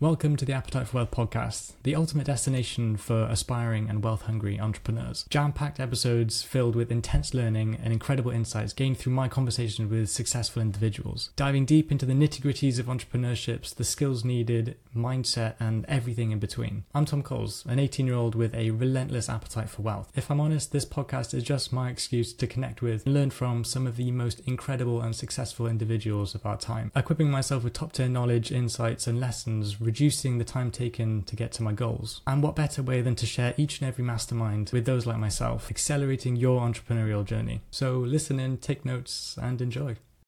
Welcome to the Appetite for Wealth podcast, the ultimate destination for aspiring and wealth hungry entrepreneurs. Jam packed episodes filled with intense learning and incredible insights gained through my conversations with successful individuals, diving deep into the nitty gritties of entrepreneurships, the skills needed, mindset, and everything in between. I'm Tom Coles, an 18 year old with a relentless appetite for wealth. If I'm honest, this podcast is just my excuse to connect with and learn from some of the most incredible and successful individuals of our time, equipping myself with top tier knowledge, insights, and lessons reducing the time taken to get to my goals. And what better way than to share each and every mastermind with those like myself, accelerating your entrepreneurial journey. So listen in, take notes, and enjoy.